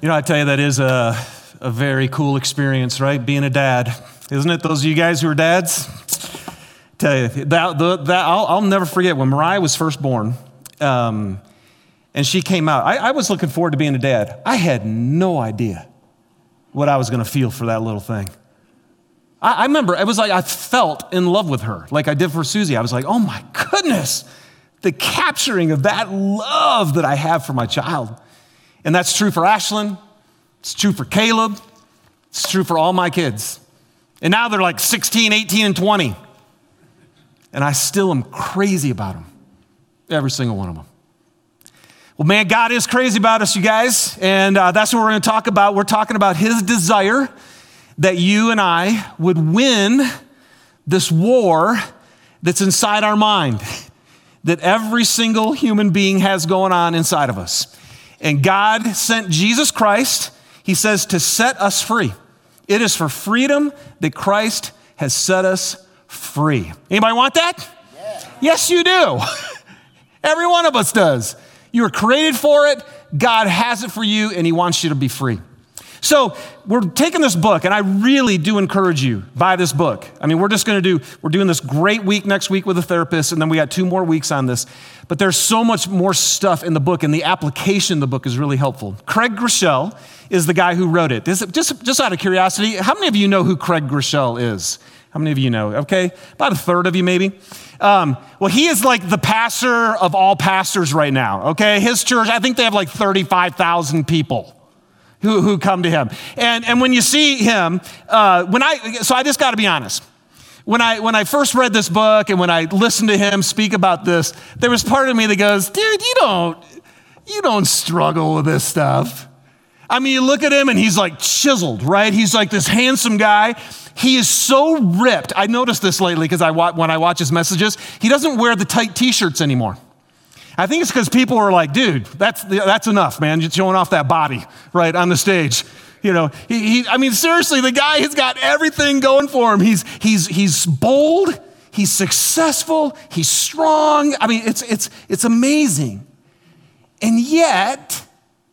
You know, I tell you, that is a, a very cool experience, right? Being a dad. Isn't it? Those of you guys who are dads? Tell you, that, the, that, I'll, I'll, never forget when Mariah was first born um, and she came out. I, I was looking forward to being a dad. I had no idea what I was going to feel for that little thing. I, I remember it was like I felt in love with her, like I did for Susie. I was like, oh my goodness, the capturing of that love that I have for my child. And that's true for Ashlyn, it's true for Caleb, it's true for all my kids. And now they're like 16, 18, and 20. And I still am crazy about them, every single one of them. Well, man, God is crazy about us, you guys. And uh, that's what we're going to talk about. We're talking about His desire that you and I would win this war that's inside our mind, that every single human being has going on inside of us. And God sent Jesus Christ, He says, to set us free. It is for freedom that Christ has set us free. Anybody want that? Yeah. Yes, you do. Every one of us does. You were created for it. God has it for you, and He wants you to be free. So we're taking this book, and I really do encourage you buy this book. I mean, we're just going to do we're doing this great week next week with a therapist, and then we got two more weeks on this. But there's so much more stuff in the book, and the application of the book is really helpful. Craig Groeschel is the guy who wrote it. Just, just, out of curiosity, how many of you know who Craig Groeschel is? How many of you know? Okay, about a third of you maybe. Um, well, he is like the pastor of all pastors right now. Okay, his church, I think they have like 35,000 people who, who come to him. And, and when you see him, uh, when I, so I just got to be honest. When I, when I first read this book and when I listened to him speak about this, there was part of me that goes, dude, you don't, you don't struggle with this stuff. I mean, you look at him and he's like chiseled, right? He's like this handsome guy. He is so ripped. I noticed this lately because I, when I watch his messages, he doesn't wear the tight t shirts anymore. I think it's because people are like, dude, that's, that's enough, man. You're showing off that body, right, on the stage. You know, he, he, I mean, seriously, the guy has got everything going for him. He's, he's, he's bold, he's successful, he's strong. I mean, it's, it's, it's amazing. And yet,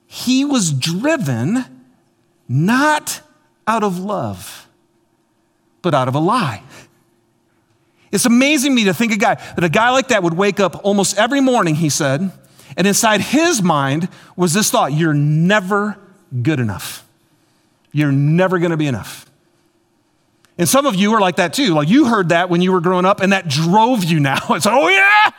he was driven not out of love, but out of a lie. It's amazing me to think a guy, that a guy like that would wake up almost every morning, he said, and inside his mind was this thought you're never good enough. You're never gonna be enough. And some of you are like that too. Like you heard that when you were growing up, and that drove you now. It's like, oh yeah.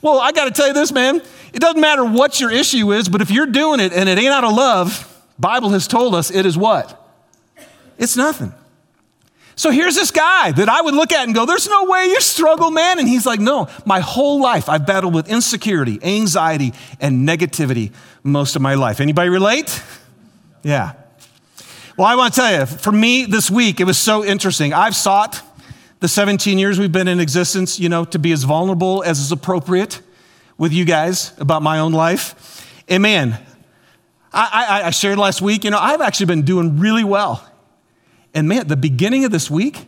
Well, I gotta tell you this, man. It doesn't matter what your issue is, but if you're doing it and it ain't out of love, Bible has told us it is what? It's nothing. So here's this guy that I would look at and go, There's no way you struggle, man. And he's like, No, my whole life I've battled with insecurity, anxiety, and negativity most of my life. Anybody relate? Yeah. Well, I want to tell you, for me this week, it was so interesting. I've sought the 17 years we've been in existence, you know, to be as vulnerable as is appropriate with you guys about my own life. And man, I, I, I shared last week, you know, I've actually been doing really well and man, the beginning of this week,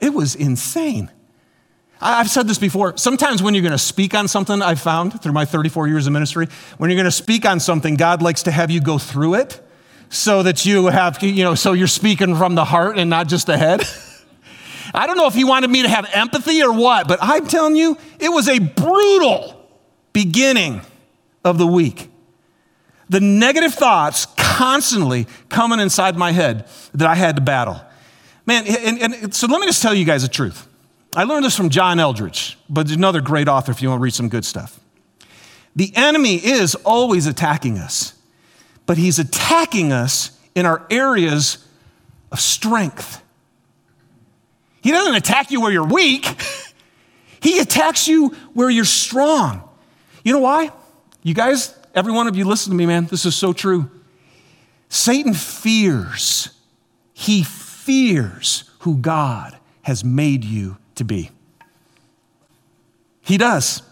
it was insane. I've said this before. Sometimes when you're going to speak on something, I've found through my 34 years of ministry, when you're going to speak on something, God likes to have you go through it so that you have, you know, so you're speaking from the heart and not just the head. I don't know if he wanted me to have empathy or what, but I'm telling you, it was a brutal beginning of the week. The negative thoughts constantly coming inside my head that I had to battle. Man, and, and, so let me just tell you guys the truth. I learned this from John Eldredge, but another great author if you want to read some good stuff. The enemy is always attacking us, but he's attacking us in our areas of strength. He doesn't attack you where you're weak, he attacks you where you're strong. You know why? You guys, Every one of you, listen to me, man. This is so true. Satan fears, he fears who God has made you to be. He does.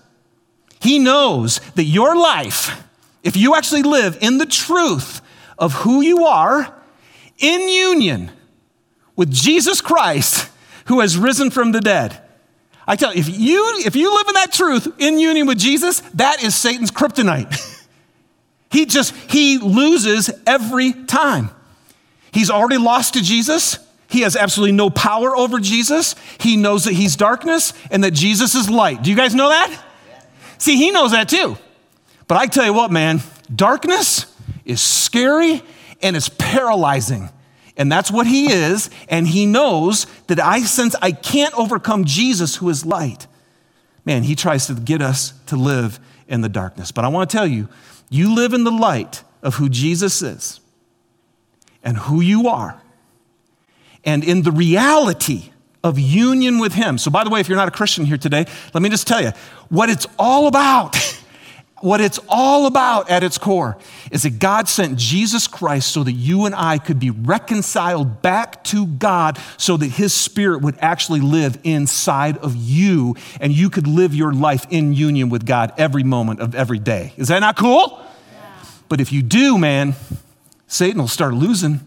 He knows that your life, if you actually live in the truth of who you are, in union with Jesus Christ, who has risen from the dead. I tell you, if you if you live in that truth in union with Jesus, that is Satan's kryptonite. He just, he loses every time. He's already lost to Jesus. He has absolutely no power over Jesus. He knows that he's darkness and that Jesus is light. Do you guys know that? See, he knows that too. But I tell you what, man, darkness is scary and it's paralyzing. And that's what he is. And he knows that I, since I can't overcome Jesus, who is light, man, he tries to get us to live in the darkness. But I want to tell you, you live in the light of who Jesus is and who you are, and in the reality of union with him. So, by the way, if you're not a Christian here today, let me just tell you what it's all about. What it's all about at its core is that God sent Jesus Christ so that you and I could be reconciled back to God so that His Spirit would actually live inside of you and you could live your life in union with God every moment of every day. Is that not cool? Yeah. But if you do, man, Satan will start losing.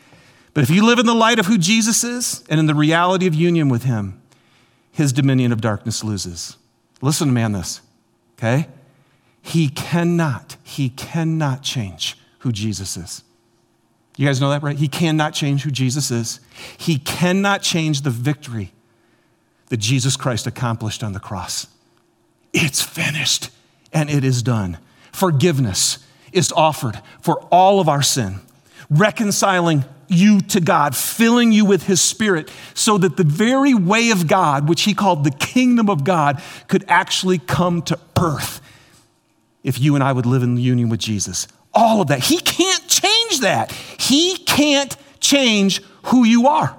but if you live in the light of who Jesus is and in the reality of union with Him, His dominion of darkness loses. Listen to me on this, okay? He cannot, he cannot change who Jesus is. You guys know that, right? He cannot change who Jesus is. He cannot change the victory that Jesus Christ accomplished on the cross. It's finished and it is done. Forgiveness is offered for all of our sin, reconciling you to God, filling you with His Spirit, so that the very way of God, which He called the kingdom of God, could actually come to earth if you and I would live in union with Jesus. All of that. He can't change that. He can't change who you are.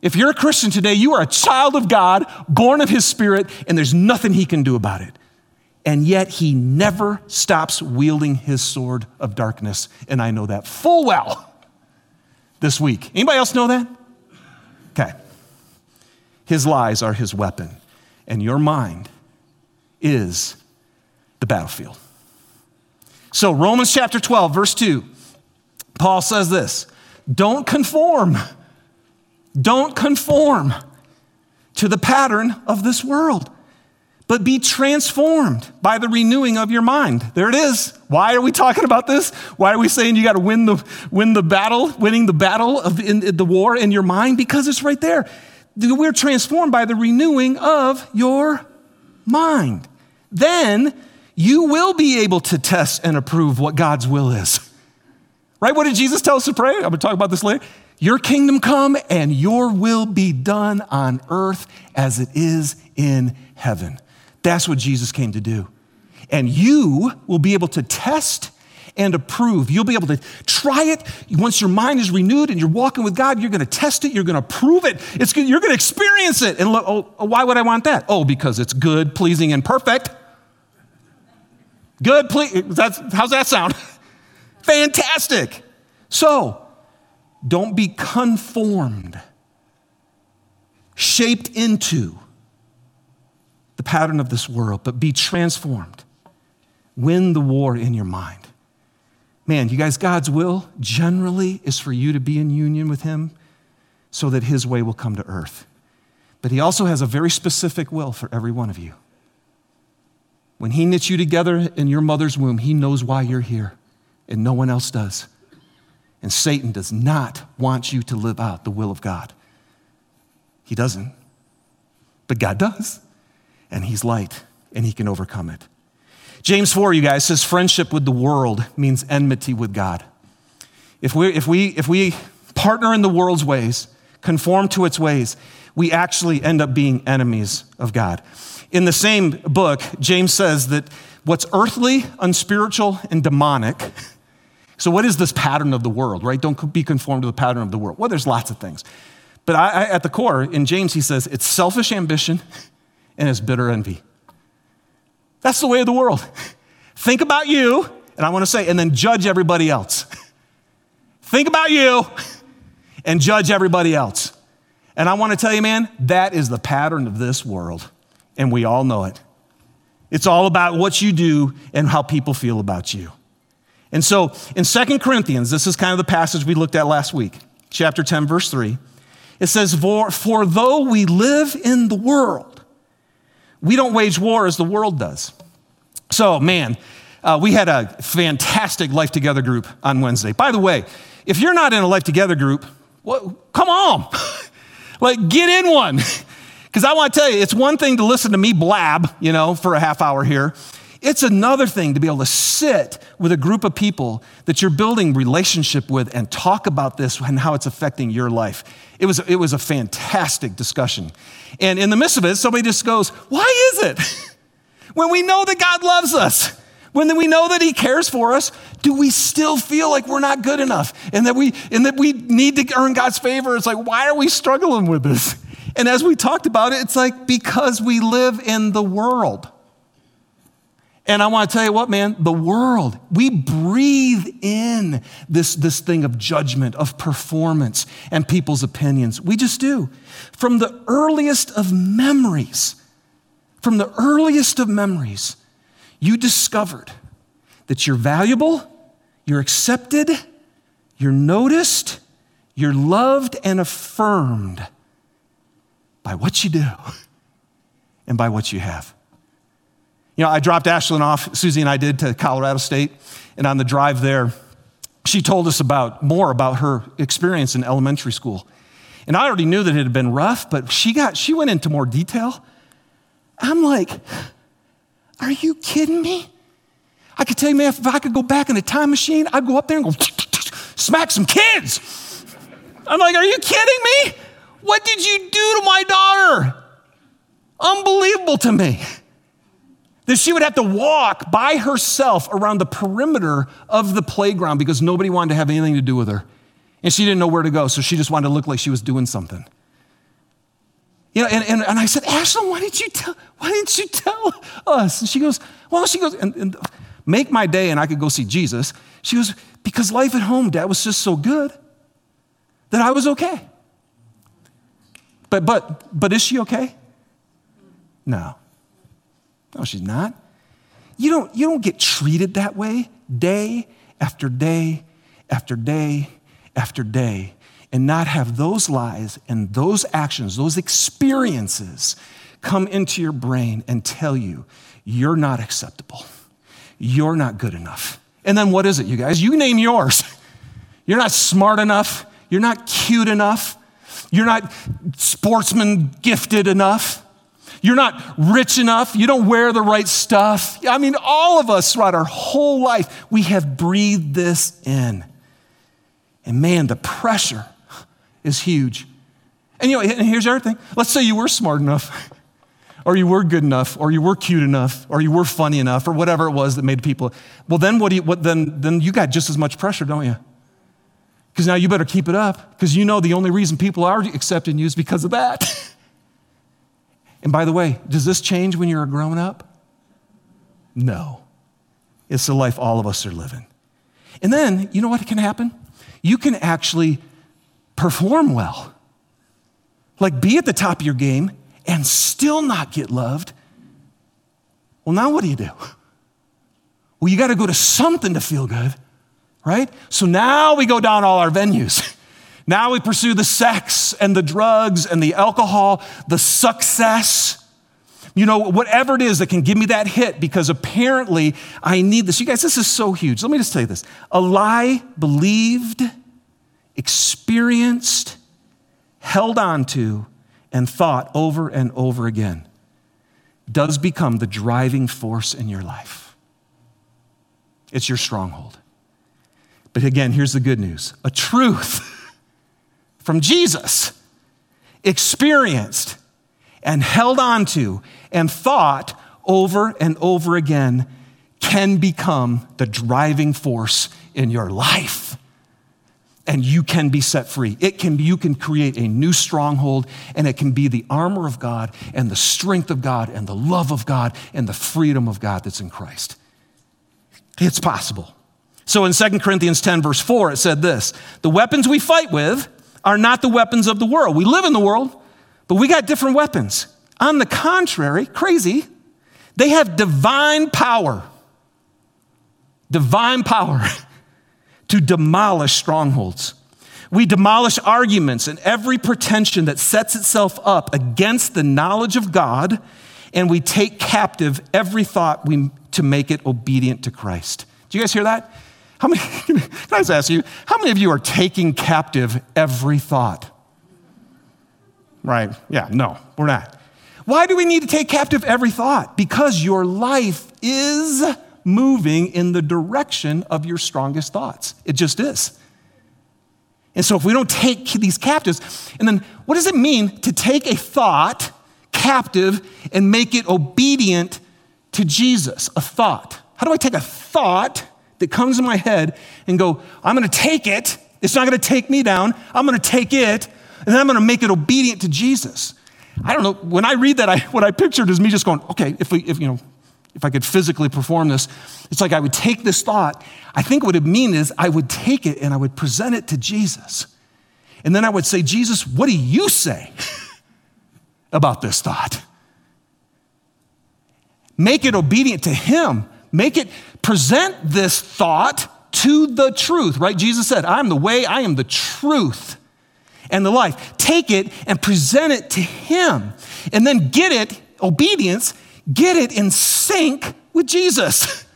If you're a Christian today, you are a child of God, born of His Spirit, and there's nothing He can do about it. And yet, He never stops wielding His sword of darkness. And I know that full well this week. Anybody else know that? Okay. His lies are His weapon, and your mind is the battlefield. So, Romans chapter 12, verse 2, Paul says this Don't conform, don't conform to the pattern of this world, but be transformed by the renewing of your mind. There it is. Why are we talking about this? Why are we saying you got to win the, win the battle, winning the battle of in, in the war in your mind? Because it's right there. We're transformed by the renewing of your mind. Then you will be able to test and approve what God's will is. Right? What did Jesus tell us to pray? I'm going to talk about this later. Your kingdom come and your will be done on earth as it is in heaven. That's what Jesus came to do. And you will be able to test and approve. You'll be able to try it. Once your mind is renewed and you're walking with God, you're going to test it, you're going to prove it, it's good, you're going to experience it. And look, oh, why would I want that? Oh, because it's good, pleasing, and perfect. Good, please. That's, how's that sound? Fantastic. So, don't be conformed, shaped into the pattern of this world, but be transformed. Win the war in your mind. Man, you guys, God's will generally is for you to be in union with Him so that His way will come to earth. But He also has a very specific will for every one of you. When He knits you together in your mother's womb, He knows why you're here, and no one else does. And Satan does not want you to live out the will of God. He doesn't. But God does. And He's light, and He can overcome it. James 4, you guys, says friendship with the world means enmity with God. If we, if we, if we partner in the world's ways, conform to its ways, we actually end up being enemies of God. In the same book, James says that what's earthly, unspiritual, and demonic. So, what is this pattern of the world, right? Don't be conformed to the pattern of the world. Well, there's lots of things. But I, I, at the core, in James, he says it's selfish ambition and it's bitter envy. That's the way of the world. Think about you, and I want to say, and then judge everybody else. Think about you and judge everybody else. And I want to tell you, man, that is the pattern of this world and we all know it. It's all about what you do and how people feel about you. And so in Second Corinthians, this is kind of the passage we looked at last week, chapter 10, verse 3. It says, For, for though we live in the world, we don't wage war as the world does. So, man, Uh, we had a fantastic Life Together group on Wednesday. By the way, if you're not in a Life Together group, well, come on. like, get in one. Because I want to tell you, it's one thing to listen to me blab, you know, for a half hour here. It's another thing to be able to sit with a group of people that you're building relationship with and talk about this and how it's affecting your life. It was, it was a fantastic discussion. And in the midst of it, somebody just goes, Why is it? when we know that God loves us, when we know that He cares for us, do we still feel like we're not good enough and that we, and that we need to earn God's favor? It's like, why are we struggling with this? And as we talked about it, it's like because we live in the world. And I want to tell you what, man, the world, we breathe in this, this thing of judgment, of performance, and people's opinions. We just do. From the earliest of memories, from the earliest of memories, you discovered that you're valuable, you're accepted, you're noticed, you're loved and affirmed by what you do and by what you have. You know, I dropped Ashlyn off, Susie and I did, to Colorado State. And on the drive there, she told us about more about her experience in elementary school. And I already knew that it had been rough, but she got she went into more detail. I'm like, are you kidding me? I could tell you, man, if I could go back in a time machine, I'd go up there and go smack some kids. I'm like, are you kidding me? What did you do to my daughter? Unbelievable to me that she would have to walk by herself around the perimeter of the playground because nobody wanted to have anything to do with her. And she didn't know where to go, so she just wanted to look like she was doing something. You know, and, and, and I said, Ashlyn, why didn't you tell, why didn't you tell us? And she goes, well, she goes, and, and make my day and I could go see Jesus. She goes, because life at home, Dad, was just so good that I was okay. But but but is she okay? No. No, she's not. You don't, you don't get treated that way day after day after day after day and not have those lies and those actions, those experiences come into your brain and tell you you're not acceptable. You're not good enough. And then what is it, you guys? You name yours. You're not smart enough. You're not cute enough. You're not sportsman gifted enough. You're not rich enough. You don't wear the right stuff. I mean, all of us throughout our whole life, we have breathed this in. And man, the pressure is huge. And you know, and here's the other thing. Let's say you were smart enough, or you were good enough, or you were cute enough, or you were funny enough, or whatever it was that made people. Well, then what do you? What then? Then you got just as much pressure, don't you? Because now you better keep it up, because you know the only reason people are accepting you is because of that. And by the way, does this change when you're a grown up? No. It's the life all of us are living. And then, you know what can happen? You can actually perform well. Like be at the top of your game and still not get loved. Well, now what do you do? Well, you got to go to something to feel good, right? So now we go down all our venues. Now we pursue the sex and the drugs and the alcohol, the success. You know, whatever it is that can give me that hit because apparently I need this. You guys, this is so huge. Let me just tell you this a lie believed, experienced, held on to, and thought over and over again does become the driving force in your life. It's your stronghold. But again, here's the good news a truth from Jesus, experienced and held on to and thought over and over again can become the driving force in your life and you can be set free. It can you can create a new stronghold and it can be the armor of God and the strength of God and the love of God and the freedom of God that's in Christ. It's possible. So in 2 Corinthians 10 verse 4 it said this, the weapons we fight with are not the weapons of the world. We live in the world, but we got different weapons. On the contrary, crazy, they have divine power. Divine power to demolish strongholds. We demolish arguments and every pretension that sets itself up against the knowledge of God, and we take captive every thought we, to make it obedient to Christ. Do you guys hear that? How many, can I just ask you, how many of you are taking captive every thought? Right? Yeah, no, we're not. Why do we need to take captive every thought? Because your life is moving in the direction of your strongest thoughts. It just is. And so if we don't take these captives, and then what does it mean to take a thought captive and make it obedient to Jesus? A thought. How do I take a thought that comes in my head and go, I'm gonna take it, it's not gonna take me down, I'm gonna take it, and then I'm gonna make it obedient to Jesus? I don't know, when I read that, I, what I pictured is me just going, okay, if we, if, you know, if I could physically perform this, it's like I would take this thought. I think what it mean is I would take it and I would present it to Jesus. And then I would say, Jesus, what do you say about this thought? Make it obedient to Him. Make it present this thought to the truth, right? Jesus said, I'm the way, I am the truth and the life. Take it and present it to Him. And then get it, obedience, get it in sync with Jesus.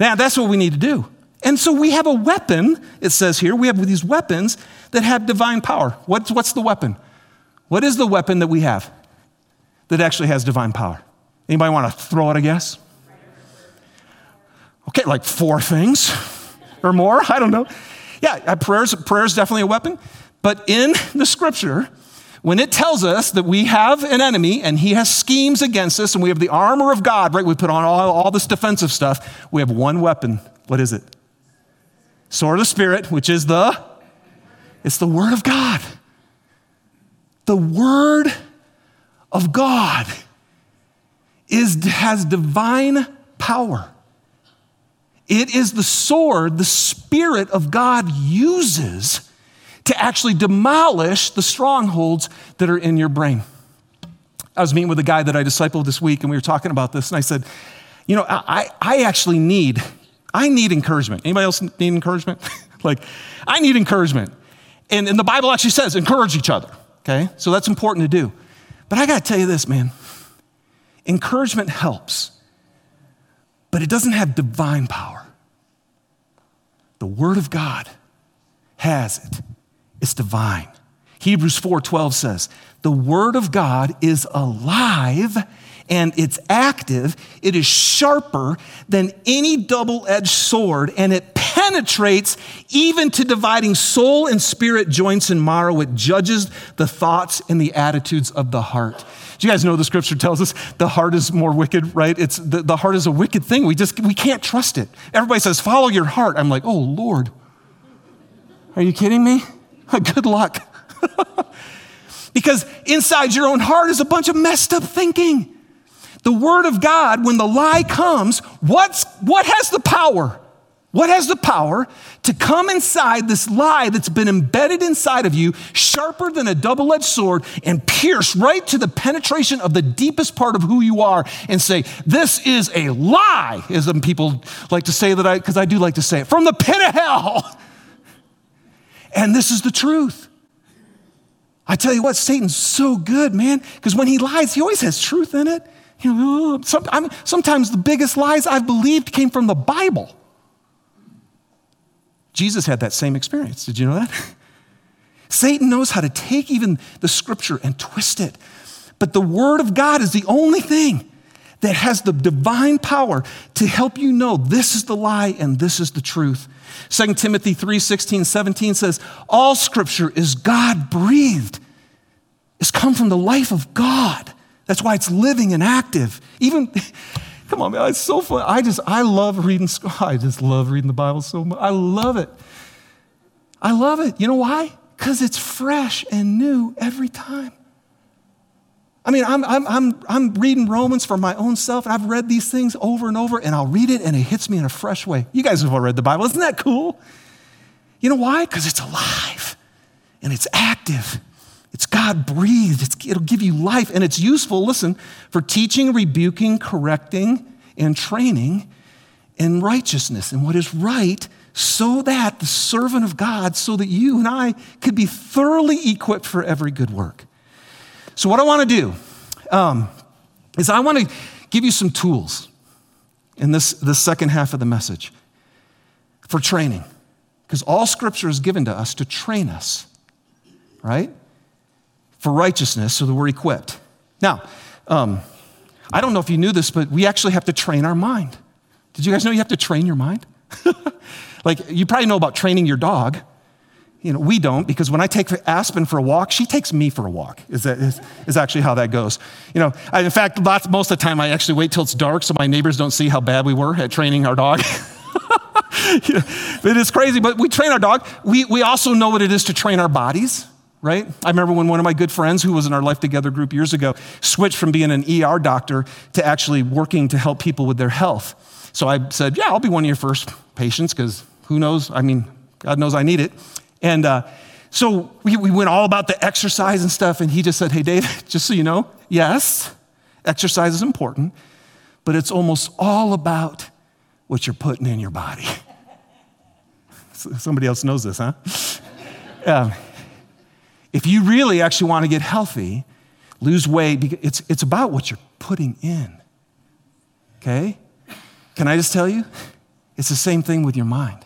Now, that's what we need to do. And so we have a weapon, it says here, we have these weapons that have divine power. What's, what's the weapon? What is the weapon that we have that actually has divine power? Anybody want to throw it a guess? Okay, like four things or more. I don't know. Yeah, uh, prayers, prayer is definitely a weapon. But in the scripture, when it tells us that we have an enemy and he has schemes against us and we have the armor of God, right? We put on all, all this defensive stuff. We have one weapon. What is it? Sword of the Spirit, which is the, it's the Word of God. The Word of God is, has divine power. It is the sword the Spirit of God uses to actually demolish the strongholds that are in your brain. I was meeting with a guy that I discipled this week, and we were talking about this, and I said, You know, I, I actually need, I need encouragement. Anybody else need encouragement? like, I need encouragement. And, and the Bible actually says, encourage each other, okay? So that's important to do. But I gotta tell you this, man encouragement helps, but it doesn't have divine power. The Word of God has it. It's divine. Hebrews 4:12 says, "The word of God is alive and it's active. It is sharper than any double-edged sword and it penetrates even to dividing soul and spirit, joints and marrow. It judges the thoughts and the attitudes of the heart." You guys know the scripture tells us the heart is more wicked, right? It's the, the heart is a wicked thing. We just we can't trust it. Everybody says, follow your heart. I'm like, oh Lord. Are you kidding me? Good luck. because inside your own heart is a bunch of messed up thinking. The Word of God, when the lie comes, what's, what has the power? What has the power to come inside this lie that's been embedded inside of you, sharper than a double edged sword, and pierce right to the penetration of the deepest part of who you are and say, This is a lie, as some people like to say that I, because I do like to say it, from the pit of hell. And this is the truth. I tell you what, Satan's so good, man, because when he lies, he always has truth in it. You know, sometimes the biggest lies I've believed came from the Bible. Jesus had that same experience. Did you know that? Satan knows how to take even the scripture and twist it. But the word of God is the only thing that has the divine power to help you know this is the lie and this is the truth. 2 Timothy 3 16, 17 says, All scripture is God breathed. It's come from the life of God. That's why it's living and active. Even, come on, man, it's so fun. I just, I love reading, I just love reading the Bible so much. I love it. I love it. You know why? Because it's fresh and new every time. I mean, I'm, I'm, I'm, I'm reading Romans for my own self, and I've read these things over and over, and I'll read it, and it hits me in a fresh way. You guys have all read the Bible. Isn't that cool? You know why? Because it's alive, and it's active. It's God breathed. It's, it'll give you life, and it's useful, listen, for teaching, rebuking, correcting, and training in righteousness and what is right, so that the servant of God, so that you and I could be thoroughly equipped for every good work. So, what I want to do um, is I want to give you some tools. in this, this second half of the message for training. Because all scripture is given to us to train us, right? For righteousness so that we're equipped. Now, um, I don't know if you knew this, but we actually have to train our mind. Did you guys know you have to train your mind? like, you probably know about training your dog. You know, we don't because when I take Aspen for a walk, she takes me for a walk. Is that is, is actually how that goes? You know, I, in fact, lots, most of the time I actually wait till it's dark so my neighbors don't see how bad we were at training our dog. it is crazy, but we train our dog. We we also know what it is to train our bodies right? I remember when one of my good friends, who was in our Life Together group years ago, switched from being an ER doctor to actually working to help people with their health. So I said, Yeah, I'll be one of your first patients because who knows? I mean, God knows I need it. And uh, so we, we went all about the exercise and stuff, and he just said, Hey, Dave, just so you know, yes, exercise is important, but it's almost all about what you're putting in your body. Somebody else knows this, huh? Um, if you really actually want to get healthy, lose weight, it's, it's about what you're putting in. Okay? Can I just tell you? It's the same thing with your mind.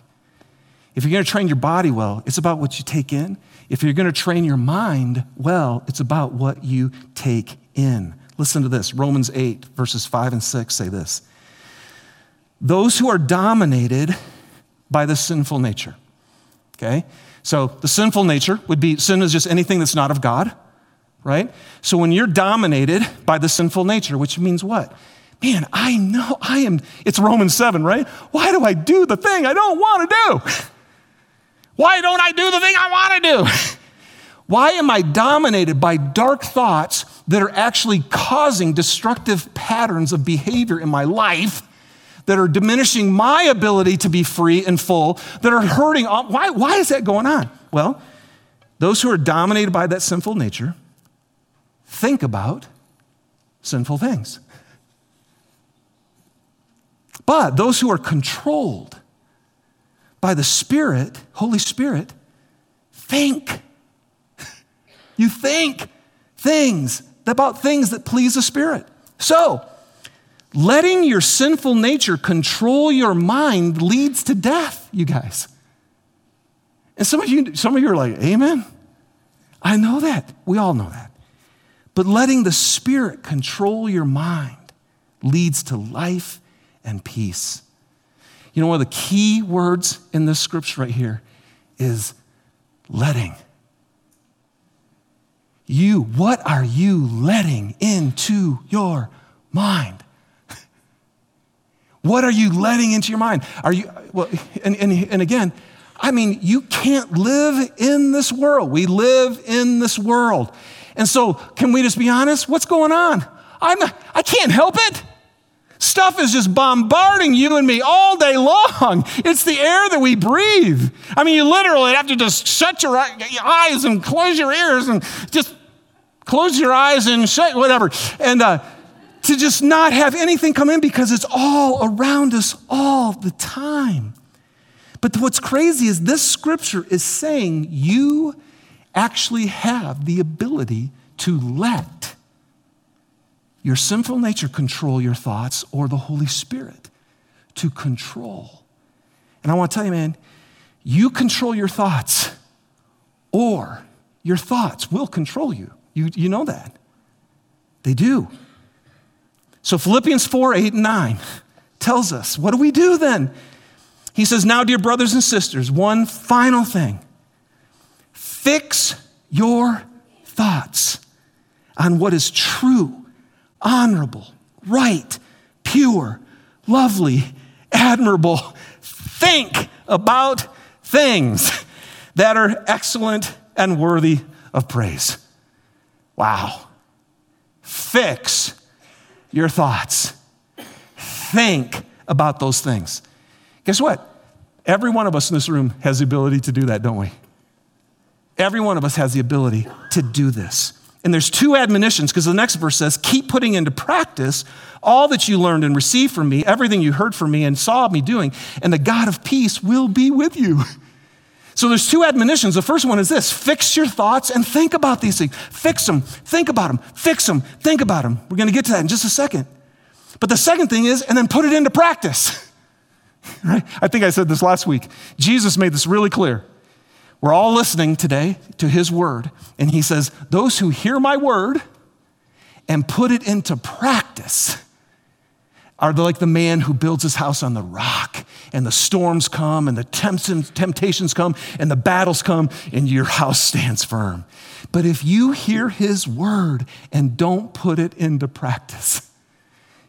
If you're going to train your body well, it's about what you take in. If you're going to train your mind well, it's about what you take in. Listen to this Romans 8, verses 5 and 6 say this Those who are dominated by the sinful nature, okay? So the sinful nature would be sin is just anything that's not of God, right? So when you're dominated by the sinful nature, which means what? Man, I know I am, it's Romans 7, right? Why do I do the thing I don't want to do? Why don't I do the thing I want to do? Why am I dominated by dark thoughts that are actually causing destructive patterns of behavior in my life that are diminishing my ability to be free and full, that are hurting. Why, why is that going on? Well, those who are dominated by that sinful nature think about sinful things. But those who are controlled by the Spirit, Holy Spirit, think. You think things about things that please the Spirit. So, Letting your sinful nature control your mind leads to death, you guys. And some of you, some of you are like, Amen. I know that. We all know that. But letting the Spirit control your mind leads to life and peace. You know, one of the key words in this scripture right here is letting. You, what are you letting into your mind? What are you letting into your mind? Are you, well, and, and, and again, I mean, you can't live in this world. We live in this world. And so, can we just be honest? What's going on? I'm, I can't help it. Stuff is just bombarding you and me all day long. It's the air that we breathe. I mean, you literally have to just shut your eyes and close your ears and just close your eyes and shut whatever. And uh, to just not have anything come in because it's all around us all the time. But what's crazy is this scripture is saying you actually have the ability to let your sinful nature control your thoughts or the Holy Spirit to control. And I want to tell you, man, you control your thoughts or your thoughts will control you. You, you know that. They do. So Philippians 4 8 and 9 tells us what do we do then? He says, Now, dear brothers and sisters, one final thing fix your thoughts on what is true, honorable, right, pure, lovely, admirable. Think about things that are excellent and worthy of praise. Wow. Fix your thoughts. Think about those things. Guess what? Every one of us in this room has the ability to do that, don't we? Every one of us has the ability to do this. And there's two admonitions because the next verse says, Keep putting into practice all that you learned and received from me, everything you heard from me and saw me doing, and the God of peace will be with you. So there's two admonitions. The first one is this fix your thoughts and think about these things. Fix them, think about them, fix them, think about them. We're going to get to that in just a second. But the second thing is, and then put it into practice. right? I think I said this last week. Jesus made this really clear. We're all listening today to his word, and he says, Those who hear my word and put it into practice are like the man who builds his house on the rock, and the storms come, and the temptations come, and the battles come, and your house stands firm. But if you hear his word and don't put it into practice,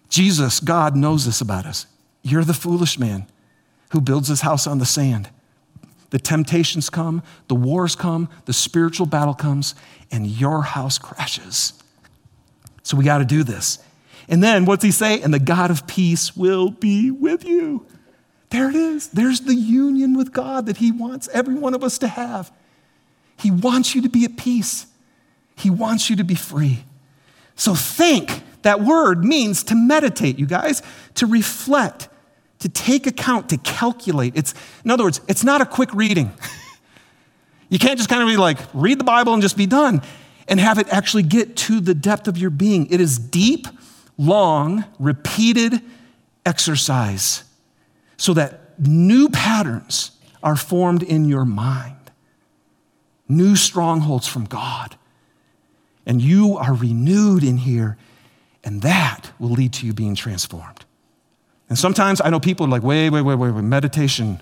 Jesus, God knows this about us. You're the foolish man who builds his house on the sand. The temptations come, the wars come, the spiritual battle comes, and your house crashes. So we got to do this. And then what's he say? And the God of peace will be with you. There it is. There's the union with God that he wants every one of us to have. He wants you to be at peace, he wants you to be free. So think. That word means to meditate, you guys, to reflect, to take account, to calculate. It's, in other words, it's not a quick reading. you can't just kind of be like, read the Bible and just be done and have it actually get to the depth of your being. It is deep, long, repeated exercise so that new patterns are formed in your mind, new strongholds from God. And you are renewed in here, and that will lead to you being transformed. And sometimes I know people are like, wait, wait, wait, wait, wait, meditation,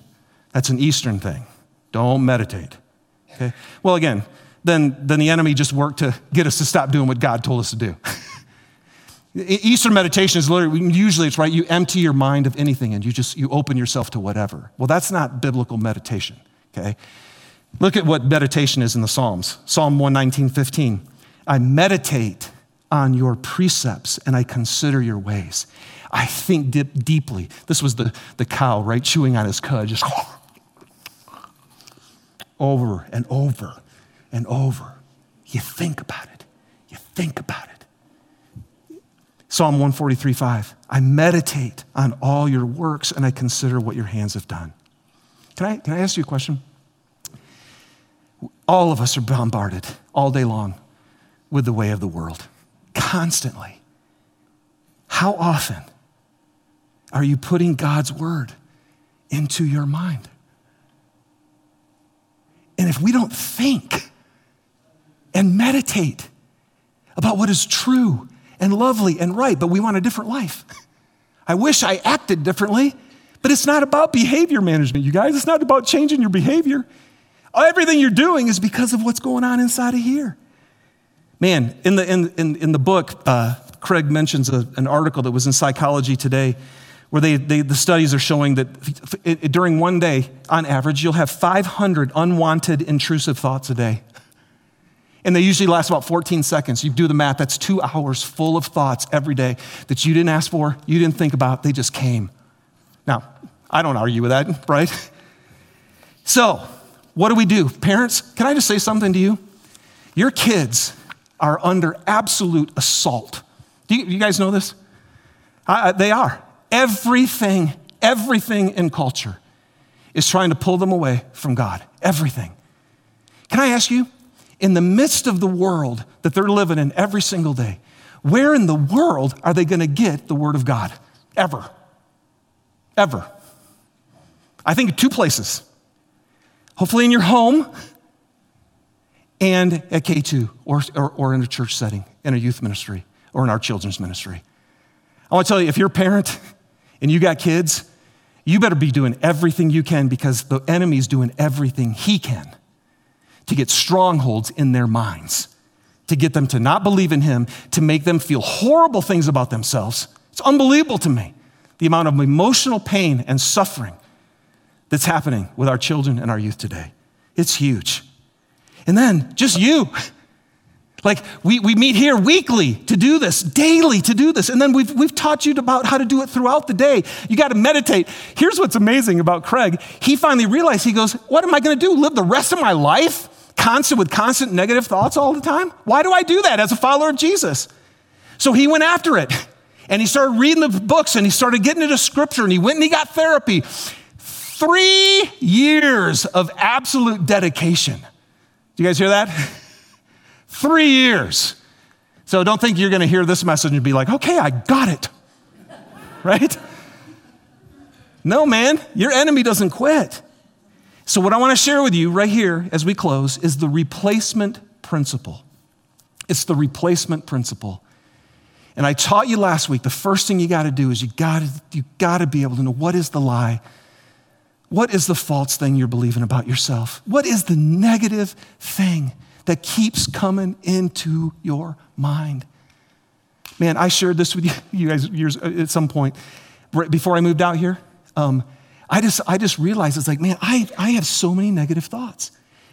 that's an Eastern thing. Don't meditate. Okay? Well, again, then, then the enemy just worked to get us to stop doing what God told us to do. Eastern meditation is literally, usually it's right, you empty your mind of anything and you just, you open yourself to whatever. Well, that's not biblical meditation, okay? Look at what meditation is in the Psalms. Psalm 119, 15. I meditate on your precepts and I consider your ways. I think dip deeply. This was the, the cow, right, chewing on his cud, just over and over and over. You think about it. You think about it. Psalm 143 5. I meditate on all your works and I consider what your hands have done. Can I, can I ask you a question? All of us are bombarded all day long with the way of the world, constantly. How often are you putting God's word into your mind? And if we don't think and meditate about what is true and lovely and right, but we want a different life. I wish I acted differently, but it's not about behavior management, you guys. It's not about changing your behavior. Everything you're doing is because of what's going on inside of here. Man, in the, in, in, in the book, uh, Craig mentions a, an article that was in Psychology Today where they, they, the studies are showing that it, it, during one day, on average, you'll have 500 unwanted intrusive thoughts a day. And they usually last about 14 seconds. You do the math, that's two hours full of thoughts every day that you didn't ask for, you didn't think about, they just came. Now, I don't argue with that, right? So, what do we do? Parents, can I just say something to you? Your kids are under absolute assault. Do you, you guys know this? I, I, they are. Everything, everything in culture is trying to pull them away from God. Everything. Can I ask you, in the midst of the world that they're living in every single day, where in the world are they going to get the Word of God? Ever. Ever. I think two places. Hopefully in your home and at K2 or, or, or, in a church setting, in a youth ministry, or in our children's ministry. I want to tell you if you're a parent and you got kids, you better be doing everything you can because the enemy's doing everything he can to get strongholds in their minds, to get them to not believe in Him, to make them feel horrible things about themselves. It's unbelievable to me the amount of emotional pain and suffering that's happening with our children and our youth today. It's huge. And then just you. Like, we, we meet here weekly to do this, daily to do this. And then we've, we've taught you about how to do it throughout the day. You got to meditate. Here's what's amazing about Craig. He finally realized, he goes, What am I going to do? Live the rest of my life constant with constant negative thoughts all the time? Why do I do that as a follower of Jesus? So he went after it and he started reading the books and he started getting into scripture and he went and he got therapy. Three years of absolute dedication. Do you guys hear that? Three years. So don't think you're going to hear this message and be like, okay, I got it. right? No, man, your enemy doesn't quit. So, what I want to share with you right here as we close is the replacement principle. It's the replacement principle. And I taught you last week the first thing you got to do is you got you got to be able to know what is the lie? What is the false thing you're believing about yourself? What is the negative thing that keeps coming into your mind? Man, I shared this with you, you guys years, at some point before I moved out here. Um, I just, I just realized it's like, man, I, I have so many negative thoughts.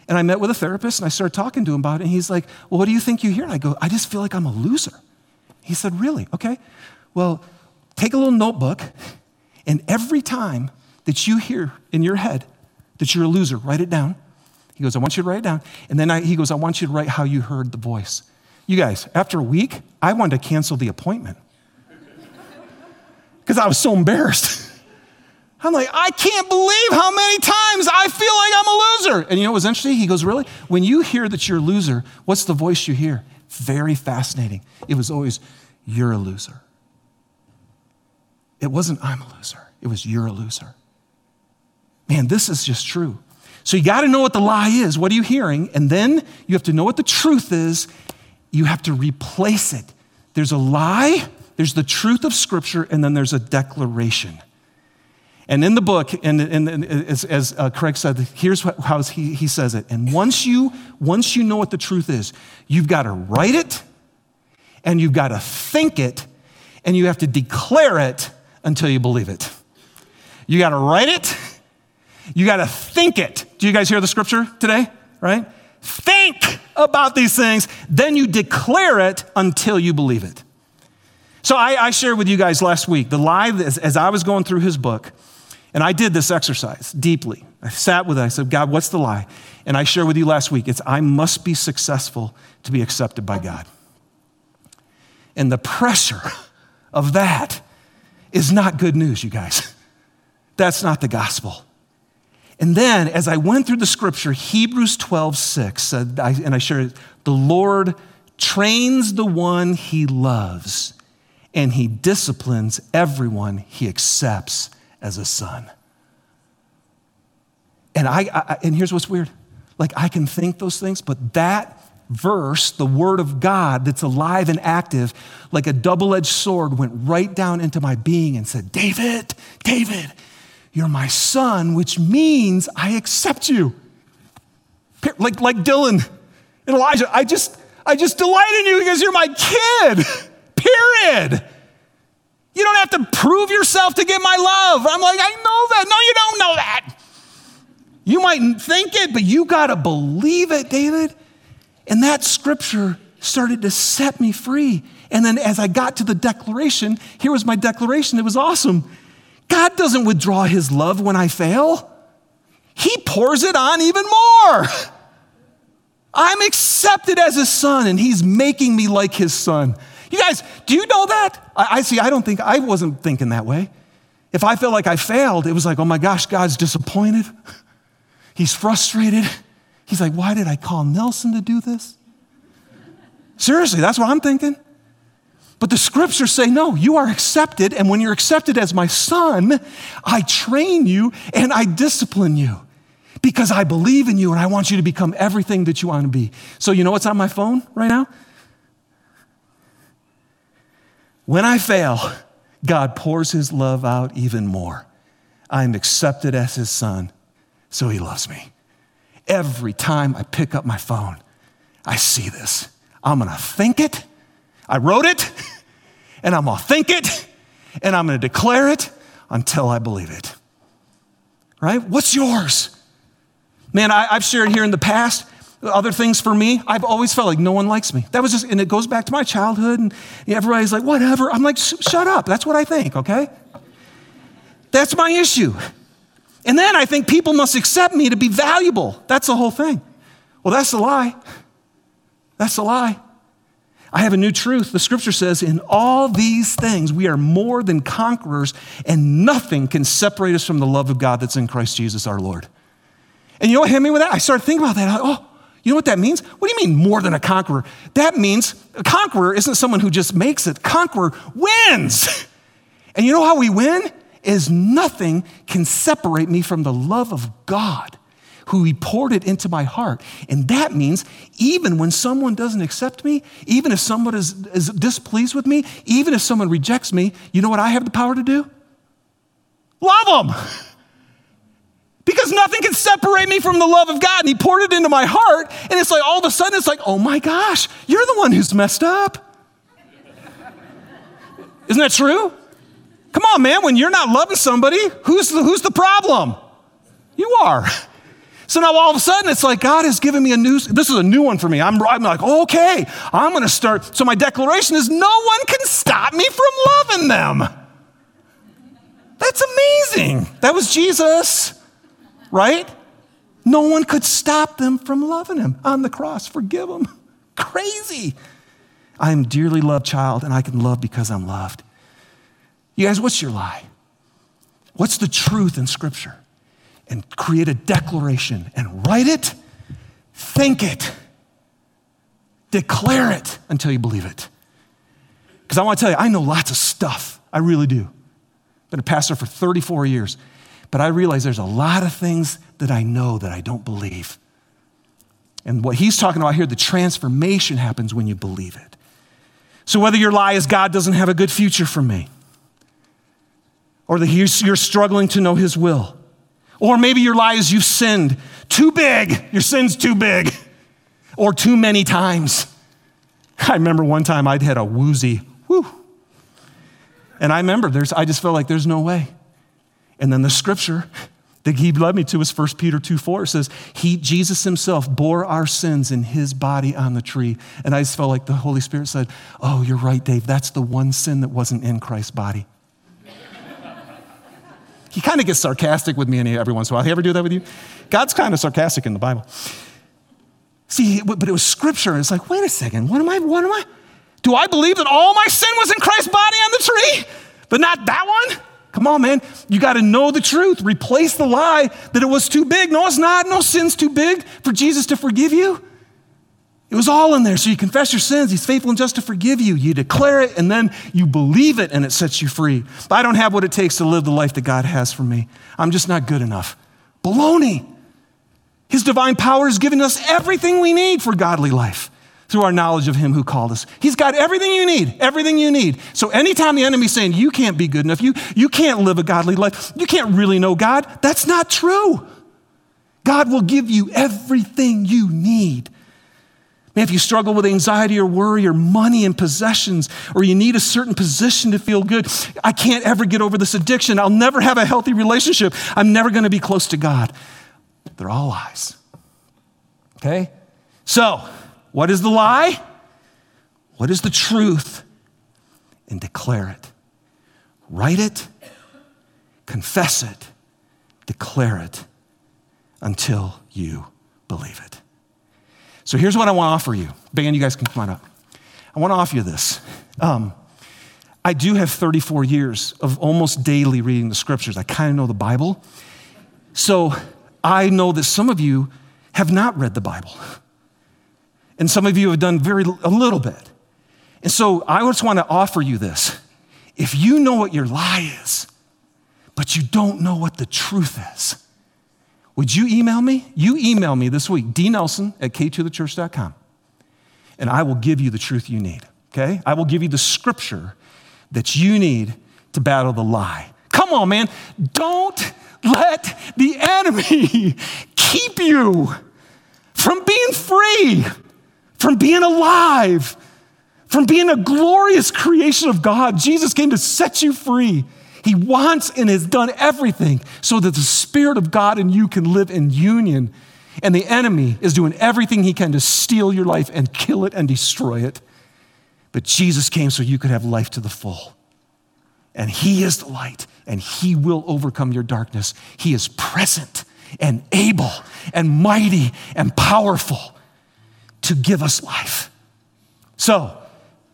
And I met with a therapist and I started talking to him about it. And he's like, Well, what do you think you hear? And I go, I just feel like I'm a loser. He said, Really? Okay. Well, take a little notebook, and every time that you hear in your head that you're a loser, write it down. He goes, I want you to write it down. And then I, he goes, I want you to write how you heard the voice. You guys, after a week, I wanted to cancel the appointment because I was so embarrassed. I'm like, I can't believe how many times I feel like I'm a loser. And you know what was interesting? He goes, Really? When you hear that you're a loser, what's the voice you hear? Very fascinating. It was always, You're a loser. It wasn't, I'm a loser. It was, You're a loser. Man, this is just true. So you got to know what the lie is. What are you hearing? And then you have to know what the truth is. You have to replace it. There's a lie, there's the truth of Scripture, and then there's a declaration. And in the book, and, and, and as, as uh, Craig said, here's how he, he says it. And once you, once you know what the truth is, you've got to write it, and you've got to think it, and you have to declare it until you believe it. You got to write it, you got to think it. Do you guys hear the scripture today? Right? Think about these things, then you declare it until you believe it. So I, I shared with you guys last week the lie as, as I was going through his book. And I did this exercise deeply. I sat with it. I said, God, what's the lie? And I shared with you last week it's I must be successful to be accepted by God. And the pressure of that is not good news, you guys. That's not the gospel. And then as I went through the scripture, Hebrews 12, 6 said, and I shared it, the Lord trains the one he loves, and he disciplines everyone he accepts as a son. And, I, I, and here's what's weird like, I can think those things, but that verse, the word of God that's alive and active, like a double edged sword, went right down into my being and said, David, David, you're my son, which means I accept you. Like, like Dylan and Elijah, I just, I just delight in you because you're my kid, period. You don't have to prove yourself to get my love. I'm like, I know that. No, you don't know that. You might think it, but you got to believe it, David. And that scripture started to set me free. And then as I got to the declaration, here was my declaration. It was awesome. God doesn't withdraw his love when I fail, he pours it on even more. I'm accepted as his son, and he's making me like his son. You guys, do you know that? I, I see, I don't think, I wasn't thinking that way. If I felt like I failed, it was like, oh my gosh, God's disappointed. He's frustrated. He's like, why did I call Nelson to do this? Seriously, that's what I'm thinking. But the scriptures say, no, you are accepted. And when you're accepted as my son, I train you and I discipline you because I believe in you and I want you to become everything that you want to be. So, you know what's on my phone right now? When I fail, God pours his love out even more. I am accepted as his son, so he loves me. Every time I pick up my phone, I see this. I'm gonna think it. I wrote it, and I'm gonna think it, and I'm gonna declare it until I believe it. Right? What's yours? Man, I, have shared here in the past other things for me, I've always felt like no one likes me. That was just, and it goes back to my childhood, and everybody's like, whatever. I'm like, shut up. That's what I think, okay? That's my issue. And then I think people must accept me to be valuable. That's the whole thing. Well, that's a lie. That's a lie. I have a new truth. The scripture says, in all these things, we are more than conquerors, and nothing can separate us from the love of God that's in Christ Jesus our Lord. And you know what hit me with that? I started thinking about that. oh, you know what that means? What do you mean more than a conqueror? That means a conqueror isn't someone who just makes it, conqueror wins. And you know how we win? Is nothing can separate me from the love of God who he poured it into my heart. And that means even when someone doesn't accept me, even if someone is, is displeased with me, even if someone rejects me, you know what I have the power to do? Love them. Because nothing can separate me from the love of God. And he poured it into my heart. And it's like all of a sudden, it's like, oh my gosh, you're the one who's messed up. Isn't that true? Come on, man, when you're not loving somebody, who's the, who's the problem? You are. So now all of a sudden it's like God has given me a new, this is a new one for me. I'm, I'm like, okay, I'm going to start. So my declaration is no one can stop me from loving them. That's amazing. That was Jesus, right? No one could stop them from loving him on the cross. Forgive them. Crazy. I am dearly loved child and I can love because I'm loved. You guys, what's your lie? What's the truth in Scripture? and create a declaration and write it, think it, declare it until you believe it. Because I want to tell you, I know lots of stuff. I really do. Been a pastor for 34 years, but I realize there's a lot of things that I know that I don't believe. And what he's talking about here, the transformation happens when you believe it. So whether your lie is God doesn't have a good future for me, or that you're struggling to know his will, or maybe your lie is you've sinned too big, your sin's too big, or too many times. I remember one time I'd had a woozy, whoo. And I remember there's, I just felt like there's no way. And then the scripture that he led me to was 1 Peter 2 4. It says, he, Jesus himself bore our sins in his body on the tree. And I just felt like the Holy Spirit said, Oh, you're right, Dave. That's the one sin that wasn't in Christ's body he kind of gets sarcastic with me every once in a while. He ever do that with you? God's kind of sarcastic in the Bible. See, but it was scripture. It's like, wait a second, what am I, what am I? Do I believe that all my sin was in Christ's body on the tree, but not that one? Come on, man. You got to know the truth. Replace the lie that it was too big. No, it's not. No sin's too big for Jesus to forgive you. It was all in there. So you confess your sins. He's faithful and just to forgive you. You declare it and then you believe it and it sets you free. But I don't have what it takes to live the life that God has for me. I'm just not good enough. Baloney. His divine power has given us everything we need for godly life through our knowledge of Him who called us. He's got everything you need, everything you need. So anytime the enemy's saying you can't be good enough, you, you can't live a godly life, you can't really know God, that's not true. God will give you everything you need Man, if you struggle with anxiety or worry or money and possessions, or you need a certain position to feel good, I can't ever get over this addiction. I'll never have a healthy relationship. I'm never going to be close to God. They're all lies. Okay? So, what is the lie? What is the truth? And declare it. Write it, confess it, declare it until you believe it. So here's what I want to offer you. Band, you guys can come on up. I want to offer you this. Um, I do have 34 years of almost daily reading the scriptures. I kind of know the Bible. So I know that some of you have not read the Bible. And some of you have done very a little bit. And so I just want to offer you this. If you know what your lie is, but you don't know what the truth is, would you email me? You email me this week, dnelson at k2thechurch.com, and I will give you the truth you need, okay? I will give you the scripture that you need to battle the lie. Come on, man. Don't let the enemy keep you from being free, from being alive, from being a glorious creation of God. Jesus came to set you free. He wants and has done everything so that the Spirit of God in you can live in union. And the enemy is doing everything he can to steal your life and kill it and destroy it. But Jesus came so you could have life to the full. And He is the light, and He will overcome your darkness. He is present and able and mighty and powerful to give us life. So,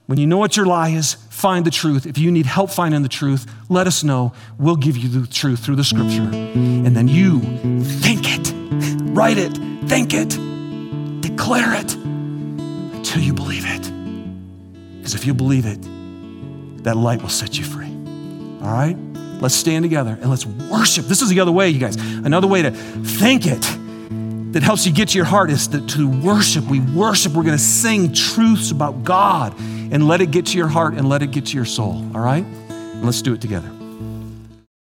when you know what your lie is, find the truth. If you need help finding the truth, let us know. We'll give you the truth through the scripture. And then you think it, write it, think it, declare it until you believe it. Because if you believe it, that light will set you free. All right? Let's stand together and let's worship. This is the other way, you guys. Another way to think it that helps you get to your heart is to, to worship. We worship. We're going to sing truths about God and let it get to your heart and let it get to your soul. All right? And let's do it together.